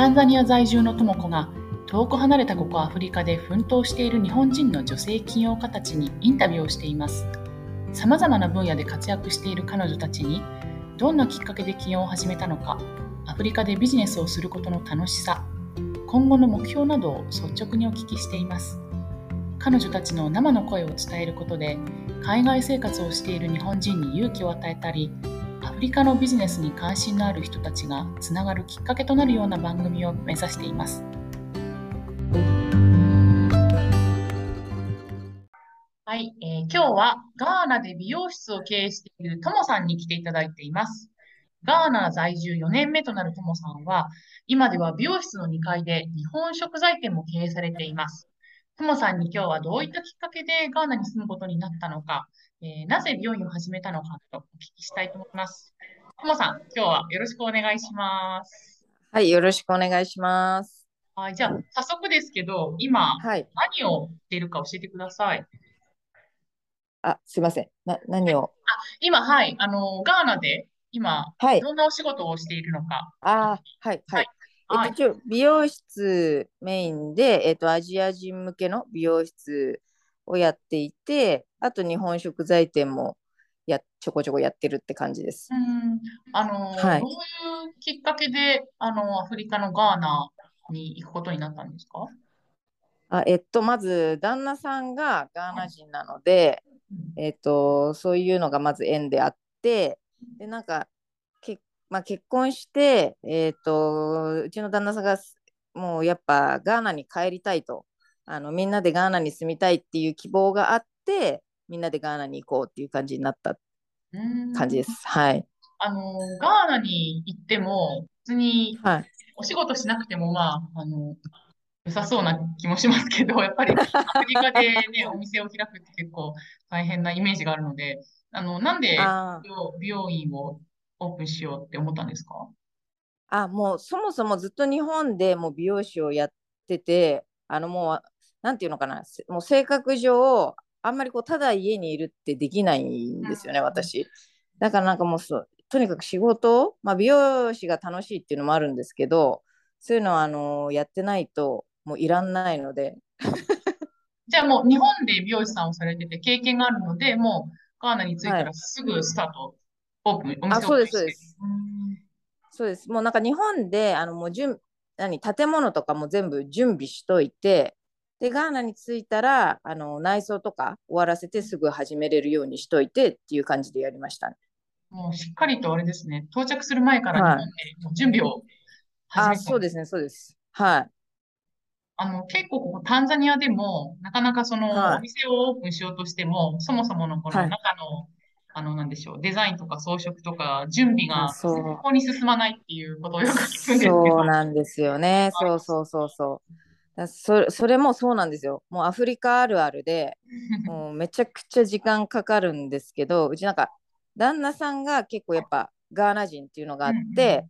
タンザニア在住の智子が遠く離れたここアフリカで奮闘している日本人の女性起業家たちにインタビューをしています。さまざまな分野で活躍している彼女たちにどんなきっかけで起業を始めたのかアフリカでビジネスをすることの楽しさ今後の目標などを率直にお聞きしています。彼女たちの生の声を伝えることで海外生活をしている日本人に勇気を与えたりリカのビジネスに関心のある人たちがつながるきっかけとなるような番組を目指しています。はい、えー、今日はガーナで美容室を経営しているトモさんに来ていただいています。ガーナ在住4年目となるトモさんは、今では美容室の2階で日本食材店も経営されています。トモさんに今日はどういったきっかけでガーナに住むことになったのか、えー、なぜ美容院を始めたのかとお聞きしたいと思います。トモさん、今日はよろしくお願いします。はい、よろしくお願いします。はい、じゃあ、早速ですけど、今、はい、何をしているか教えてください。あ、すいません。な、何を？あ、今、はい、あの、ガーナで、今、はい、どんなお仕事をしているのか。あ、はい、はい。はい、えっと、美容室メインで、えっと、アジア人向けの美容室をやっていて、あと日本食材店もやちょこちょこやってるって感じです。うん。あの、はい、どういうきっかけであのアフリカのガーナに行くことになったんですか？あえっと、まず旦那さんがガーナ人なので、えっと、そういうのがまず縁であってでなんかけ、まあ、結婚して、えっと、うちの旦那さんがもうやっぱガーナに帰りたいとあのみんなでガーナに住みたいっていう希望があってみんなでガーナに行こうっていう感じになった感じです。はい。あのガーナに行っても普通にお仕事しなくても、まああの良さそうな気もしますけど、やっぱりアフリカで、ね、お店を開くって結構大変なイメージがあるので、あのなんで美容院をオープンしようって思ったんですか？あもうそもそもずっと日本でも美容師をやってて、あのもうなんていうのかな、もう性格上、あんまりこう、ただ家にいるってできないんですよね、私。だからなんかもうとにかく仕事、まあ、美容師が楽しいっていうのもあるんですけど、そういうのはあのやってないともういらんないので。じゃあもう日本で美容師さんをされてて経験があるので、もうガーナに着いたらすぐスタート、はい、オープン、お店をオそうです、そうです。そうです。もうなんか日本で、あのもう準何建物とかも全部準備しといて、で、ガーナに着いたら、あの内装とか終わらせてすぐ始めれるようにしといてっていう感じでやりました、ね、もうしっかりとあれですね、到着する前から日本で準備を始めた、あ、そうですね、そうです。はい。あの、結構ここタンザニアでも、なかなかその、お店をオープンしようとしても、そもそものこの中の、はい、あの、なんでしょう、デザインとか装飾とか、準備が、そこに進まないっていうことをよく聞くんですけど。そうなんですよね。そうそうそうそう。そそれもそうなんですよ。もうアフリカあるあるで、もうめちゃくちゃ時間かかるんですけど、うちなんか旦那さんが結構やっぱガーナ人っていうのがあって、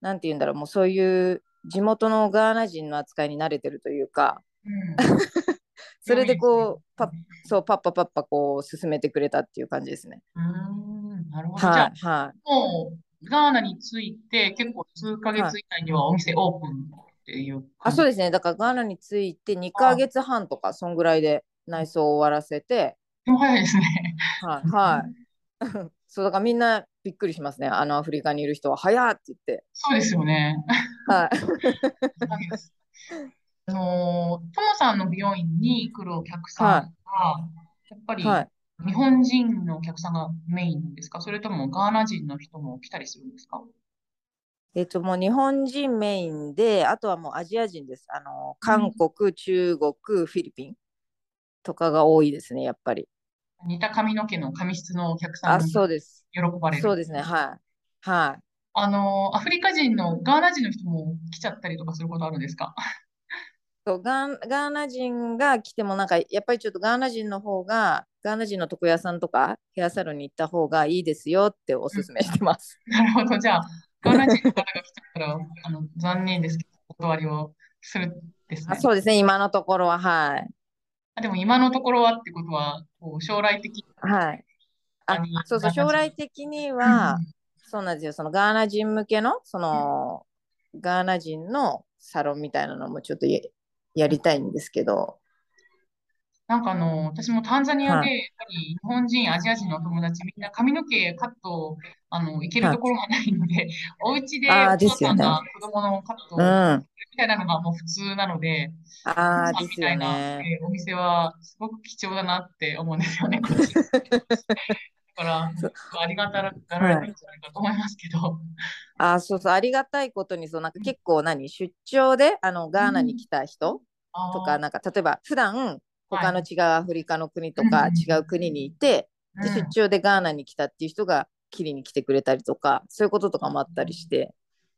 何、うん、て言うんだろう、もうそういう地元のガーナ人の扱いに慣れてるというか、うん、それでこうパそうパッパパッパこう進めてくれたっていう感じですね。うんなるほど。はい、じゃあ、はい、もうガーナについて結構数ヶ月以内にはお店オープンっていうあそうですね。だからガーナについて2ヶ月半とか、そんぐらいで内装を終わらせて。早いですね。はい。はい。そうだからみんなびっくりしますね。あのアフリカにいる人は早って言って。そうですよね。はい。あのトモさんの美容院に来るお客さんは、はい、やっぱり、日本人のお客さんがメインですか？それともガーナ人の人も来たりするんですか？えっと、もう日本人メインで、あとはもうアジア人です。あの韓国、中国、フィリピンとかが多いですね、やっぱり。似た髪の毛の髪質のお客さんあ、そうです。喜ばれる。そうですね、はい。はい。あの、アフリカ人のガーナ人の人も来ちゃったりとかすることあるんですか？そうガーガーナ人が来てもなんかやっぱりちょっとガーナ人の方がガーナ人の床屋さんとかヘアサロンに行った方がいいですよっておすすめしてます。なるほどじゃあガーナ人の方が来たらあの残念ですけどお断りをするですね。あそうですね今のところははい。あでも今のところはってことはこう将来的にはいあそうそう将来的には、うん、そうなんですよそのガーナ人向けのその、うん、ガーナ人のサロンみたいなのもちょっとややりたいんですけど。なんかあの、私もタンザニアはい。で、やっぱり日本人、アジア人のお友達、みんな髪の毛カット、あの、行けるはい。ところがないので、お家でおああ、で母さんが。子供のカットうをん。みたいなのがもう普通なので、ああ、みたいな、ね。えーお店はすごく貴重だなって思うんですよね。だから、ありがたがられるんじゃないかと思いますけど。あー、そうそう、ありがたいことに、そう、なんか結構何、出張で、あの、うん。ガーナに来た人とか、あなんか、例えば、普段、あ、はい。他の違うアフリカの国とか、違う国にいて、で、出うん。張でガーナに来たっていう人が、切りに来てくれたりとか、そういうこととかもあったりして、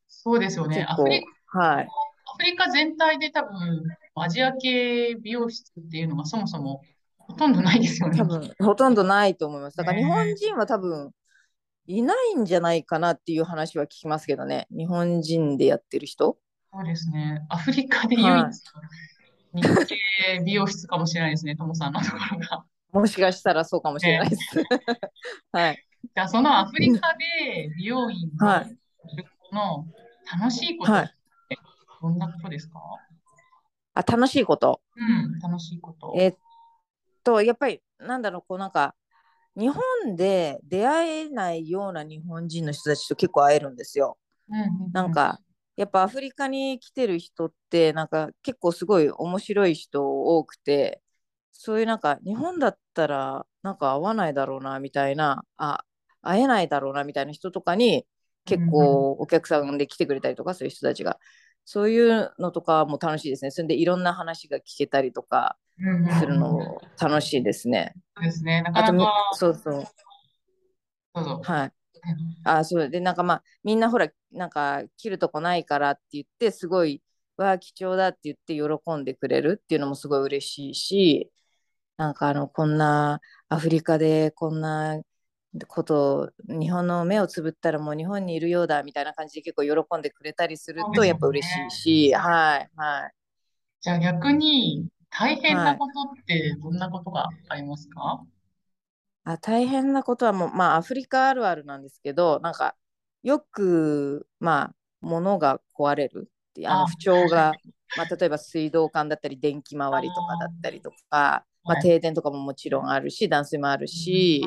そうですよね。アフリ、結構、はい。アフリカ全体で多分、アジア系美容室っていうのがそもそもほとんどないですよね。多分、ほとんどないと思います。だから、日本ね人は多分、いないんじゃないかなっていう話は聞きますけどね。日本人でやってる人。そうですね。アフリカで唯一はい。日系美容室かもしれないですね、トモさんのところが。もしかしたらそうかもしれないね。です。はい。じゃあ、そのアフリカで美容院の楽しいことっはい。てどんなことですか？あ、楽しいこと？うん、楽しいこと。えっと、やっぱり、なんだろう、こうなんか、日本で出会えないような日本人の人たちと結構会えるんですよ。うん、うん、うん。なんか、やっぱアフリカに来てる人って、なんか結構すごい面白い人多くて、そういうなんか、日本だったら、なんか会わないだろうな、みたいな、あ、会えないだろうな、みたいな人とかに、うん、結うん。構お客さんで来てくれたりとか、そういう人たちが。そういうのとかも楽しいですね。それでいろんな話が聞けたりとかするのうん。も楽しいですね。そうですね。なかあと、なか、みそうそう。はい。あ、そうで、なんかまあ、みんなほら、なんか切るとこないからって言って、すごい、わあ、貴重だって言って喜んでくれるっていうのもすごい嬉しいし、なんかあの、こんなアフリカでこんなこと日本の目をつぶったらもう日本にいるようだみたいな感じで結構喜んでくれたりすると。やっぱ嬉しいし、はい、はい、じゃあ逆に大変なはい。ことってどんなことがありますか？あ、大変なことはもう、まあアフリカあるあるなんですけど、なんかよく、まあ、物が壊れるっていうあのあ、不調が、まあ、例えば水道管だったり電気あ回りとかだったりとか、まあ、はい。停電とかももちろんあるし、断水もあるし、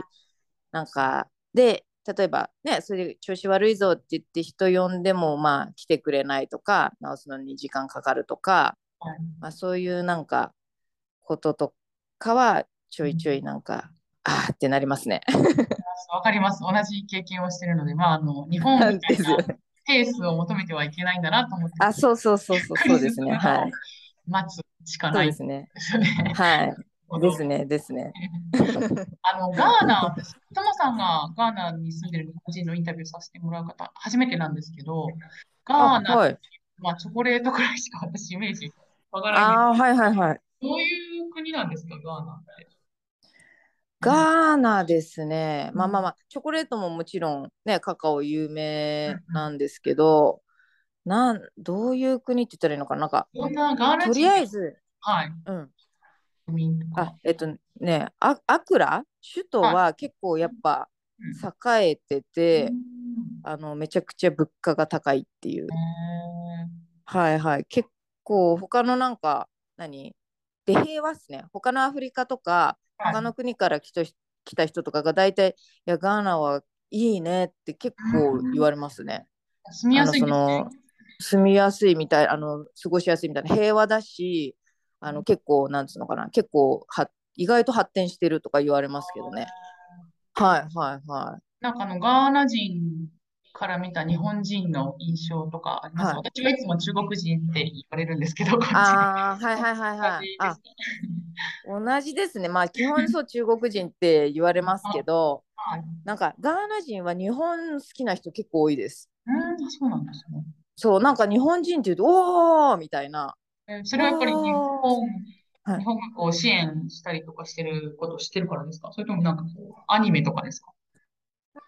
なんか、で、例えばね、それで調子悪いぞって言って人呼んでも、まあ、来てくれないとか、直すのに時間かかるとか、はいまあ、そういうなんか、こととかは、ちょいちょいうんなんか、あーってなりますね。わかります。同じ経験をしているので、まあ、あの、日本みたいな。ペースを求めてはいけないんだなと思って、あ、そうそうそうそう、そうですね。はい。待つしかないんですね。はい。ですね、ですね。あの、ガーナ、私、トモさんがガーナに住んでる日本人のインタビューさせてもらう方、初めてなんですけど、ガあ、ーナ、はい。まあ、チョコレートくらいしか私イメージわからないんです。ああ、はいはいはい。どういう国なんですか、ガーナって？うん。ガーナですね。うん。まあまあまあ、チョコレートももちろんね、カカオ有うん。名うんなんですけど、なん、どういう国って言ったらいいのかな？なんか、とりあえず、はい、うん。あ、か。えっとね、あ、アクラ？首都は結構やっぱうん。栄えてうて、ん。あの、めちゃくちゃ物価が高いっていえう。ー、はいはい。結構他のなんか、何？で平和っすね。他のアフリカとか、はい。他の国から来た来た人とかが大体、いや、ガーナはいいねって結構言われますね。住みやすいね。その、住みやすいみたい、あの、過ごしやすいみたいな、平和だし、あの、結構、なんつうのかな、結構は、意外と発展してるとか言われますけどね。はいはいはい。なんかあの、ガーナ人から見た日本人の印象とかあります？はい。私はいつも中国人って言われるんですけど。ああ、はいはいはい同はい。あ、じですか同じですね。まあ、基本そう中国人って言われますけあ、ど、はい。なんかガーナ人は日本好きな人結構多いです。うん、そうなんですね。そう、なんか日本人って言うと、おーみたいな、えーそれはやっぱり日本、はい。日本がこう支援したりとかしてることを知ってるからですか？それともなんかこう、アニメとかですか？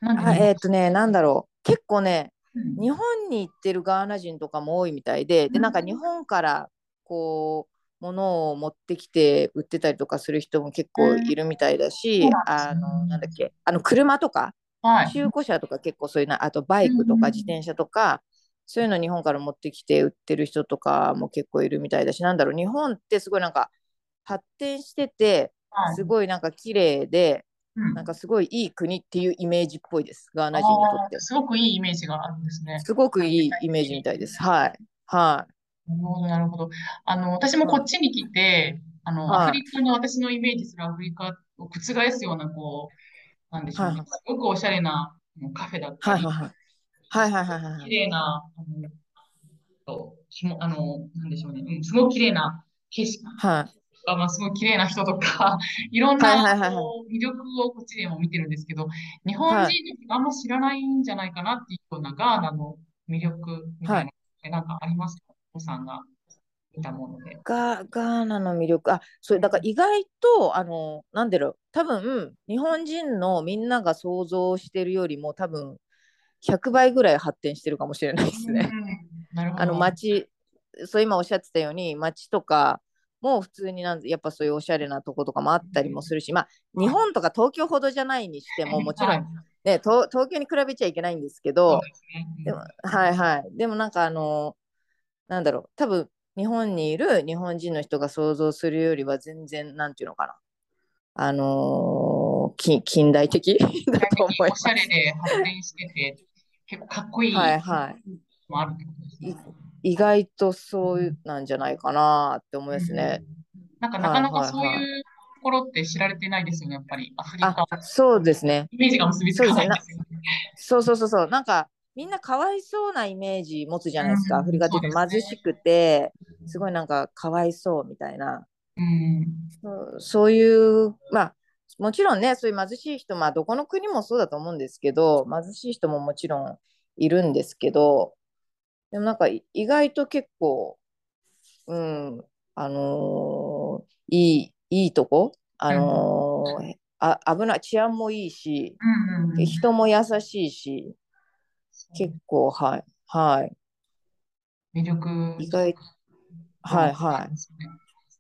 あ、えっとね、なんだろう。結構ね、うん。日本に行ってるガーナ人とかも多いみたいで、で、なんか日本からこう、物を持ってきて売ってたりとかする人も結構いるみたいだし、そうなんあの、なんだっね。け、あの、車とか、はい。中古車とか結構そういうな、あとバうんうイクとか自ん転車とか、そういうの日本から持ってきて売ってる人とかも結構いるみたいだしなんだろう日本ってすごいなんか発展しててはい。すごいなんか綺麗でうん。なんかすごいいい国っていうイメージっぽいですガーナ人にとって。すごくいいイメージがあるんですね。すごくいいイメージみたいです。はい。はい。なるほど、なるほど。あの、私もこっちに来て、あの、はい。アフリカの私のイメージするアフリカを覆すような、こう、なんでしょうね。はいすごくおしゃれなカフェだったり、はいはいはいはいはい。はいはい綺麗な、あの、とひもあの、なんでしょうね。うん、すごく綺麗な景色。はい。とか、まあ、すごい綺麗な人とか、いろんな、魅力をこっちでも見てるんですけど、日本人の人があんま知らないんじゃないかなっていうようなガーナの魅力みたいなのってなんかありますか？お子さんが見たもので。ガガーナの魅力あそうだから意外とあのなんだろう多分日本人のみんなが想像してるよりも多分100倍ぐらい発展してるかもしれないですね。うんなるほど。あの街そう今おっしゃってたように街とかも普通になんやっぱそういうおしゃれなとことかもあったりもするしまあ日本とか東京ほどじゃないにしてももちろん、はい。ね、東東京に比べちゃいけないんですけどでもはいはい。でもなんかあのなんだろう多分日本にいる日本人の人が想像するよりは全然なんていうのかな。あのーき近代的？だと思いおます。しゃれで発展してて、結構かっこいい。はいはい。もあるってことですね。意外とそうなんじゃないかなって思いますね。なんかなかなかそういうところって知られてないですよね、やっぱり。アフリカあ、そうですね。イメージが結びつかないんですよね。そうそうそうそう。なんかみんなかわいそうなイメージ持つじゃないですか。うんアフリカって言うと貧しくて、すごいなんかかわいそうみたいな。うん。そうそういう、まあ、もちろんね、そういう貧しい人、まあ、どこの国もそうだと思うんですけど、貧しい人ももちろんいるんですけど、でもなんかい意外と結構、うん、あのーいい、いいとこ、あのーあ危ない、治安もいいし、うんうんうん。人も優しいし、結構、はい、はい、魅力。意外、はい、はい。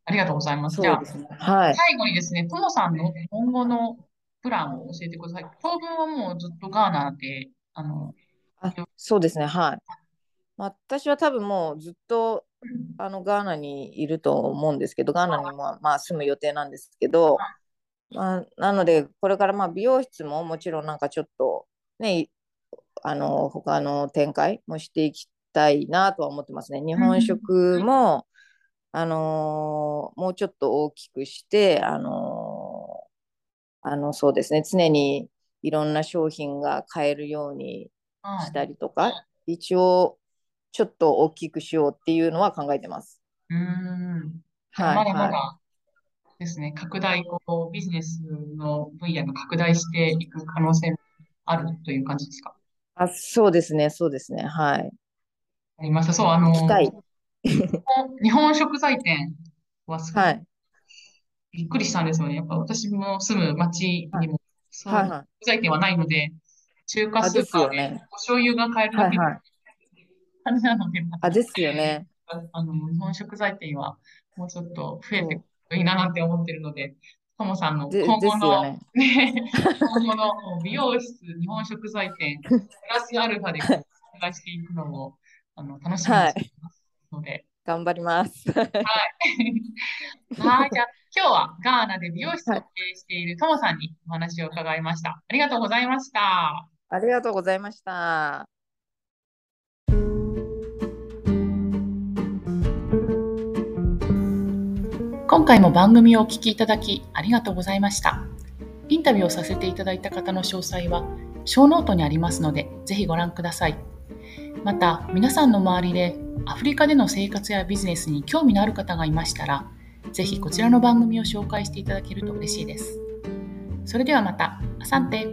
ありがとうございます。じゃあ。はい。最後にですね、ともさんの今後のプランを教えてください。当分はもうずっとガーナで、あの、あそうですね、はい。まあ私は多分もうずっとあのガーナにいると思うんですけど、ガーナにもまあ住む予定なんですけど、まあ、なので、これからまあ美容室ももちろんなんかちょっとね、いあの他の展開もしていきたいなとは思ってますね。日本食も、あのーもうちょっと大きくして、あのーあのそうですね、常にいろんな商品が買えるようにはいしたりとか、一応ちょっと大きくしようっていうのは考えてます。うーん。はいまだまはいだですね、拡大、こう、ビジネスの分野が拡大していく可能性もあるという感じですか？あ、そうですね、そうですね、はい。ありました。そう、あの。日本食材店はすごはいい。びっくりしたんですよね。やっぱ私も住む町にも、そうはいはい食材店はないので、中華スーパーで。お醤油が買えるだけのはいはい。感じなので、あ、ですよね。あの、日本食材店はもうちょっと増えてくるといいななんて思ってるので、ともさんので今後の、ね。ね、今後の美容室、日本食材店、プラスアルファでこう探していくのをあの楽しみにしていますので、頑張ります。はい。はい、じゃあ今日はガーナで美容室を経営しているともさんにお話を伺いました。ありがとうございました。ありがとうございました。今回も番組をお聞きいただきありがとうございました。インタビューをさせていただいた方の詳細は、ショーノートにありますので、ぜひご覧ください。また、皆さんの周りでアフリカでの生活やビジネスに興味のある方がいましたら、ぜひこちらの番組を紹介していただけると嬉しいです。それではまた、 Asante